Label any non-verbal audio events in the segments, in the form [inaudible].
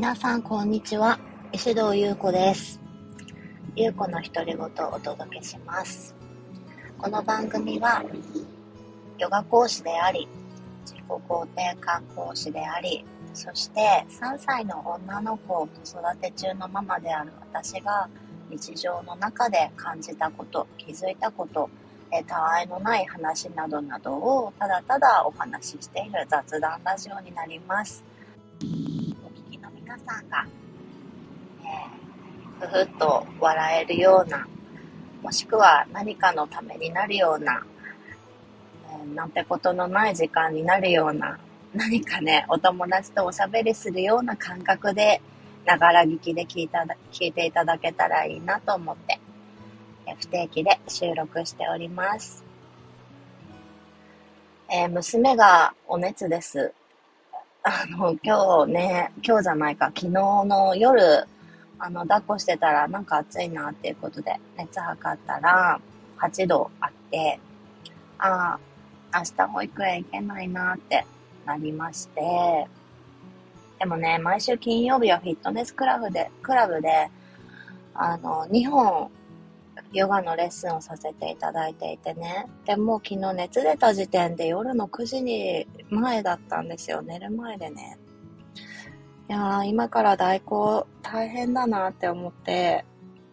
皆さんこんにちは。石堂優子です。優子の独り言をお届けします。この番組はヨガ講師であり自己肯定感講師でありそして3歳の女の子を子育て中のママである私が日常の中で感じたこと気づいたことえたわいのない話などなどをただただお話ししている雑談ラジオになります。皆さんが、えー、ふふっと笑えるような、もしくは何かのためになるような、えー、なんてことのない時間になるような、何かね、お友達とおしゃべりするような感覚で、ながら聞きで聞いた聞いていただけたらいいなと思って、え不定期で収録しております。えー、娘がお熱です。あの、今日ね、今日じゃないか、昨日の夜、あの、抱っこしてたらなんか暑いなっていうことで、熱測ったら8度あって、ああ、明日保育園行けないなってなりまして、でもね、毎週金曜日はフィットネスクラブで、クラブで、あの、2本ヨガのレッスンをさせていただいていてね。でも昨日熱出た時点で夜の9時に前だったんですよ。寝る前でね。いやー、今から代行大変だなって思って、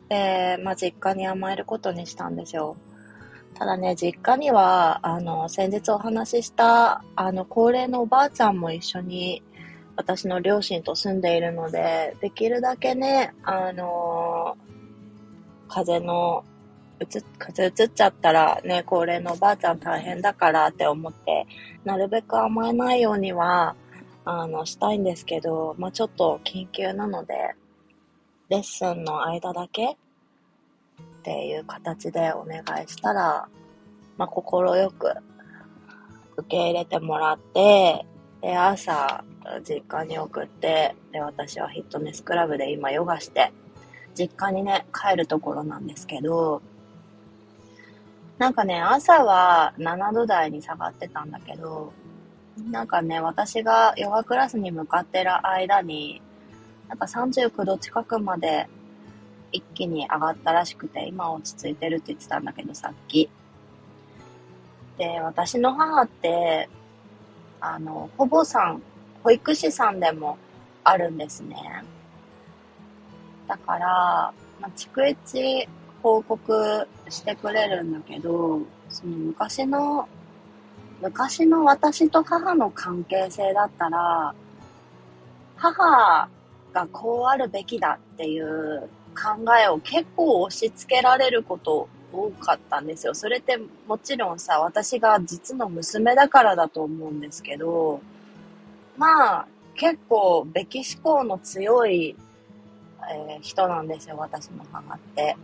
で、まあ、実家に甘えることにしたんですよ。ただね、実家には、あの、先日お話しした、あの、高齢のおばあちゃんも一緒に、私の両親と住んでいるので、できるだけね、あの風の、うつ、風邪うつっちゃったらね、高齢のおばあちゃん大変だからって思って、なるべく甘えないようには、あの、したいんですけど、まあ、ちょっと緊急なので、レッスンの間だけっていう形でお願いしたら、まあ、心よく受け入れてもらって、で、朝、実家に送って、で、私はフィットネスクラブで今ヨガして、実家にね、帰るところなんですけど、なんかね、朝は7度台に下がってたんだけど、なんかね、私がヨガクラスに向かってる間に、なんか39度近くまで一気に上がったらしくて、今落ち着いてるって言ってたんだけど、さっき。で、私の母って、あの、保母さん、保育士さんでもあるんですね。だから、まあ、逐一報告してくれるんだけど、その昔の、昔の私と母の関係性だったら、母がこうあるべきだっていう考えを結構押し付けられること多かったんですよ。それってもちろんさ、私が実の娘だからだと思うんですけど、まあ、結構、べき思考の強いえー、人なんですよ、私の母って。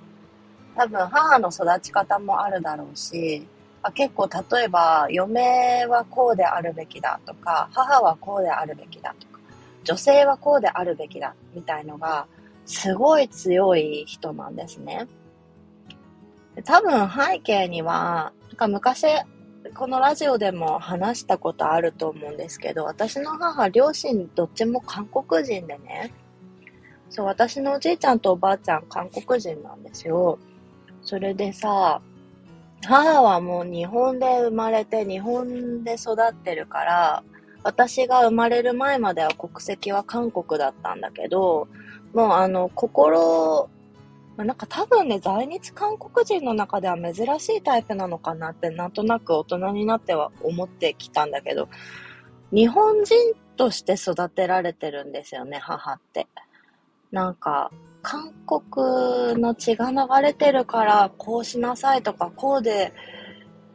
多分母の育ち方もあるだろうし、あ結構例えば嫁はこうであるべきだとか、母はこうであるべきだとか、女性はこうであるべきだみたいのがすごい強い人なんですね。多分背景には、なんか昔このラジオでも話したことあると思うんですけど、私の母、両親どっちも韓国人でね、そう、私のおじいちゃんとおばあちゃん、韓国人なんですよ。それでさ、母はもう日本で生まれて日本で育ってるから、私が生まれる前までは国籍は韓国だったんだけど、もうあの、心、なんか多分ね、在日韓国人の中では珍しいタイプなのかなってなんとなく大人になっては思ってきたんだけど、日本人として育てられてるんですよね、母って。なんか、韓国の血が流れてるから、こうしなさいとか、こうで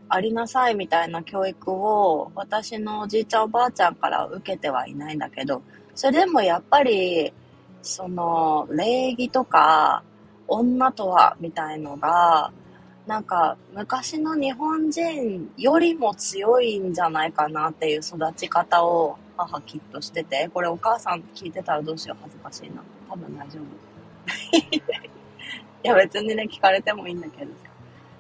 ありなさいみたいな教育を、私のおじいちゃんおばあちゃんから受けてはいないんだけど、それでもやっぱり、その、礼儀とか、女とは、みたいのが、なんか、昔の日本人よりも強いんじゃないかなっていう育ち方を母きっとしてて、これお母さん聞いてたらどうしよう恥ずかしいな。多分大丈夫。[laughs] いや、別にね、聞かれてもいいんだけどさ。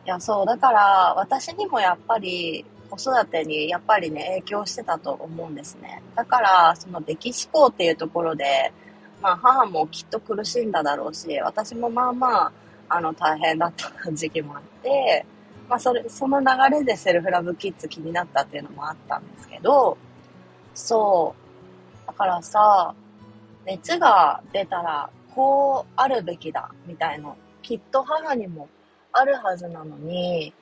いや、そう、だから、私にもやっぱり、子育てにやっぱりね、影響してたと思うんですね。だから、その、べき思考っていうところで、まあ母もきっと苦しんだだろうし、私もまあまあ、あの大変だった時期もあって、まあそれ、その流れでセルフラブキッズ気になったっていうのもあったんですけど、そう。だからさ、熱が出たらこうあるべきだみたいの、きっと母にもあるはずなのに、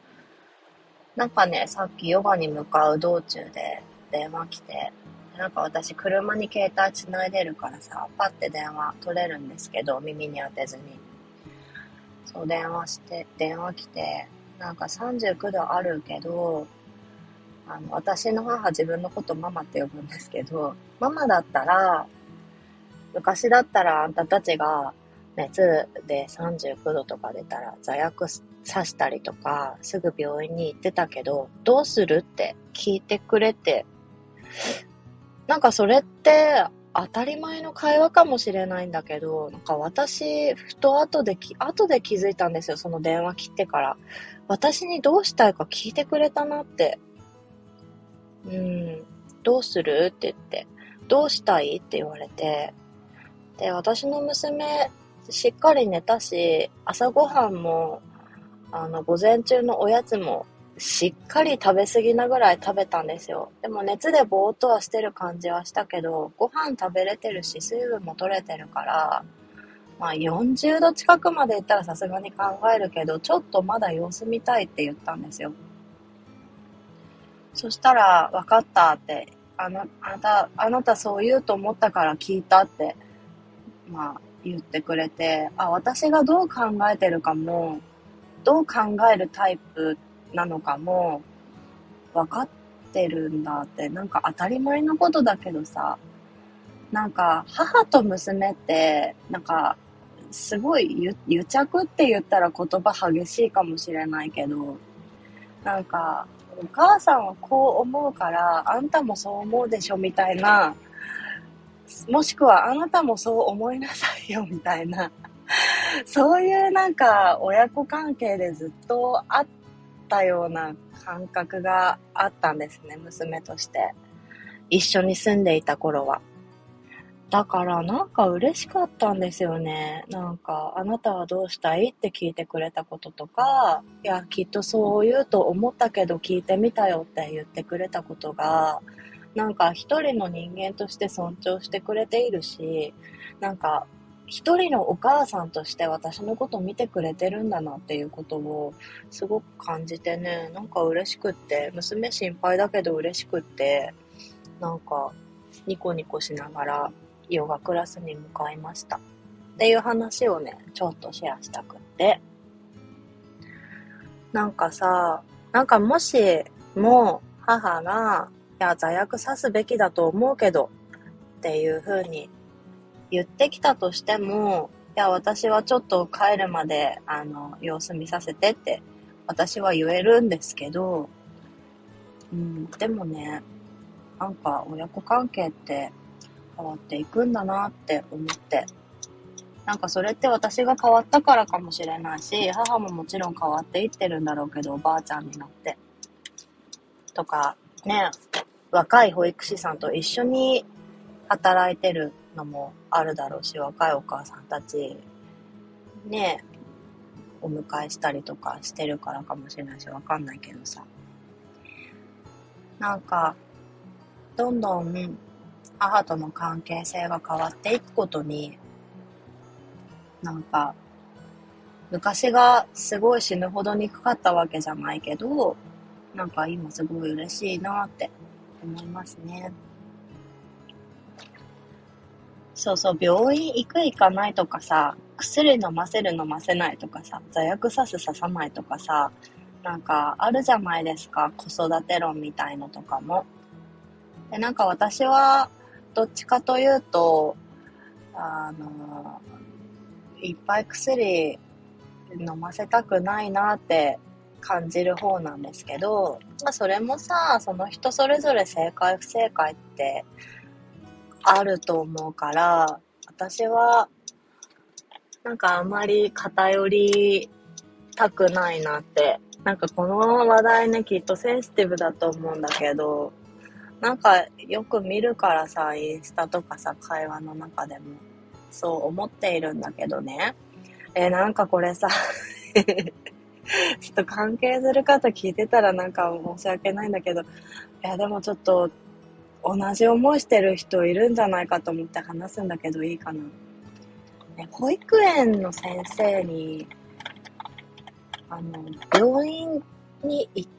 なんかね、さっきヨガに向かう道中で電話来て、なんか私車に携帯つないでるからさ、パッて電話取れるんですけど、耳に当てずに。そう電話して、電話来て、なんか39度あるけど、あの、私の母自分のことママって呼ぶんですけど、ママだったら、昔だったらあんたたちが熱で39度とか出たら座薬さしたりとか、すぐ病院に行ってたけど、どうするって聞いてくれて、なんかそれって当たり前の会話かもしれないんだけど、なんか私、ふと後で、後で気づいたんですよ、その電話切ってから。私にどうしたいか聞いてくれたなって。うん、どうする？って言って、どうしたい？って言われて、で、私の娘、しっかり寝たし、朝ごはんも、あの、午前中のおやつも、しっかり食べ過ぎなぐらい食べたんですよ。でも熱でぼーっとはしてる感じはしたけど、ご飯食べれてるし、水分も取れてるから、まあ40度近くまでいったらさすがに考えるけど、ちょっとまだ様子見たいって言ったんですよ。そしたら、分かったって、あの、あなた、あなたそう言うと思ったから聞いたってまあ、言ってくれて、あ、私がどう考えてるかも、どう考えるタイプなのかも、分かってるんだって、なんか当たり前のことだけどさ、なんか母と娘って、なんか、すごい癒着って言ったら言葉激しいかもしれないけど、なんか、お母さんはこう思うから、あんたもそう思うでしょみたいな、もしくはあなたもそう思いなさいよみたいな、そういうなんか親子関係でずっとあったような感覚があったんですね、娘として。一緒に住んでいた頃は。だからなんか嬉しかったんですよね。なんか、あなたはどうしたいって聞いてくれたこととか、いや、きっとそう言うと思ったけど聞いてみたよって言ってくれたことが、なんか一人の人間として尊重してくれているし、なんか一人のお母さんとして私のこと見てくれてるんだなっていうことをすごく感じてね、なんか嬉しくって、娘心配だけど嬉しくって、なんかニコニコしながらヨガクラスに向かいました。っていう話をね、ちょっとシェアしたくって。なんかさ、なんかもしも母がいや、座薬さすべきだと思うけど、っていう風に言ってきたとしても、いや、私はちょっと帰るまで、あの、様子見させてって、私は言えるんですけど、うん、でもね、なんか親子関係って変わっていくんだなって思って、なんかそれって私が変わったからかもしれないし、母ももちろん変わっていってるんだろうけど、おばあちゃんになって。とか、ね、若い保育士さんと一緒に働いてるのもあるだろうし、若いお母さんたち、ね、お迎えしたりとかしてるからかもしれないし、わかんないけどさ。なんか、どんどん母との関係性が変わっていくことに、なんか、昔がすごい死ぬほど憎かったわけじゃないけど、なんか今すごい嬉しいなって思いますね。そうそう、病院行く行かないとかさ、薬飲ませる飲ませないとかさ、座薬さす刺さないとかさ、なんかあるじゃないですか、子育て論みたいのとかも。で、なんか私は、どっちかというと、あの、いっぱい薬飲ませたくないなって感じる方なんですけど、まあ、それもさ、その人それぞれ正解不正解ってあると思うから、私は、なんかあんまり偏りたくないなって。なんかこの話題ね、きっとセンシティブだと思うんだけど、なんかよく見るからさ、インスタとかさ、会話の中でも。そう思っているんだけどね。えー、なんかこれさ [laughs] ちょっと関係する方聞いてたらなんか申し訳ないんだけど、いやでもちょっと同じ思いしてる人いるんじゃないかと思って話すんだけどいいかな。ね、保育園の先生に、あの、病院に行っ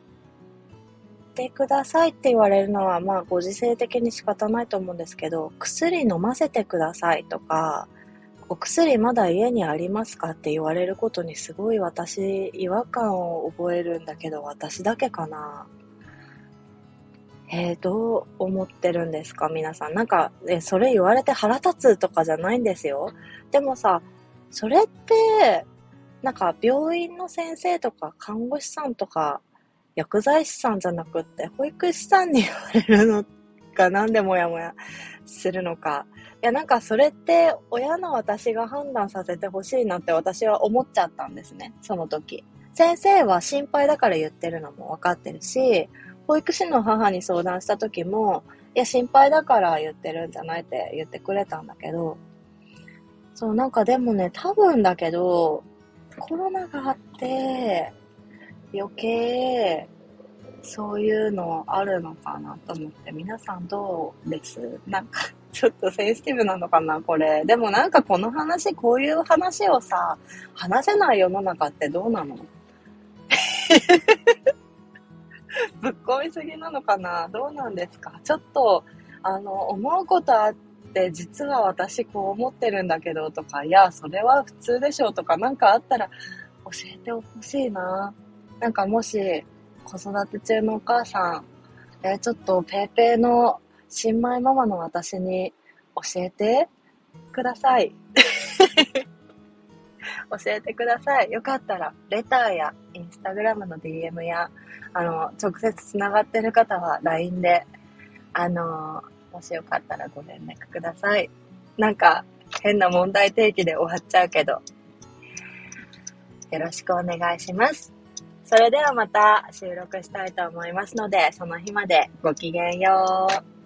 てくださいって言われるのは、まあ、ご時世的に仕方ないと思うんですけど、薬飲ませてくださいとか、お薬まだ家にありますかって言われることにすごい私違和感を覚えるんだけど私だけかなえー、どう思ってるんですか？皆さん。なんか、え、それ言われて腹立つとかじゃないんですよ。でもさ、それって、なんか病院の先生とか看護師さんとか薬剤師さんじゃなくって保育士さんに言われるのがなんでモヤモヤするのか。いやなんかそれって親の私が判断させてほしいなって私は思っちゃったんですね。その時。先生は心配だから言ってるのも分かってるし、保育士の母に相談した時も、いや、心配だから言ってるんじゃないって言ってくれたんだけど、そう、なんかでもね、多分だけど、コロナがあって、余計、そういうのあるのかなと思って、皆さんどうですなんか、ちょっとセンシティブなのかな、これ。でもなんかこの話、こういう話をさ、話せない世の中ってどうなの？ぶっ込みすぎなのかな？どうなんですか？ちょっと、あの、思うことあって、実は私こう思ってるんだけどとか、いや、それは普通でしょとか、なんかあったら教えてほしいな。なんかもし、子育て中のお母さん、えー、ちょっとペーペーの新米ママの私に教えてください。[laughs] 教えてください。よかったら、レターやインスタグラムの DM や、あの、直接つながってる方は LINE で、あの、もしよかったらご連絡ください。なんか、変な問題提起で終わっちゃうけど、よろしくお願いします。それではまた収録したいと思いますので、その日までごきげんよう。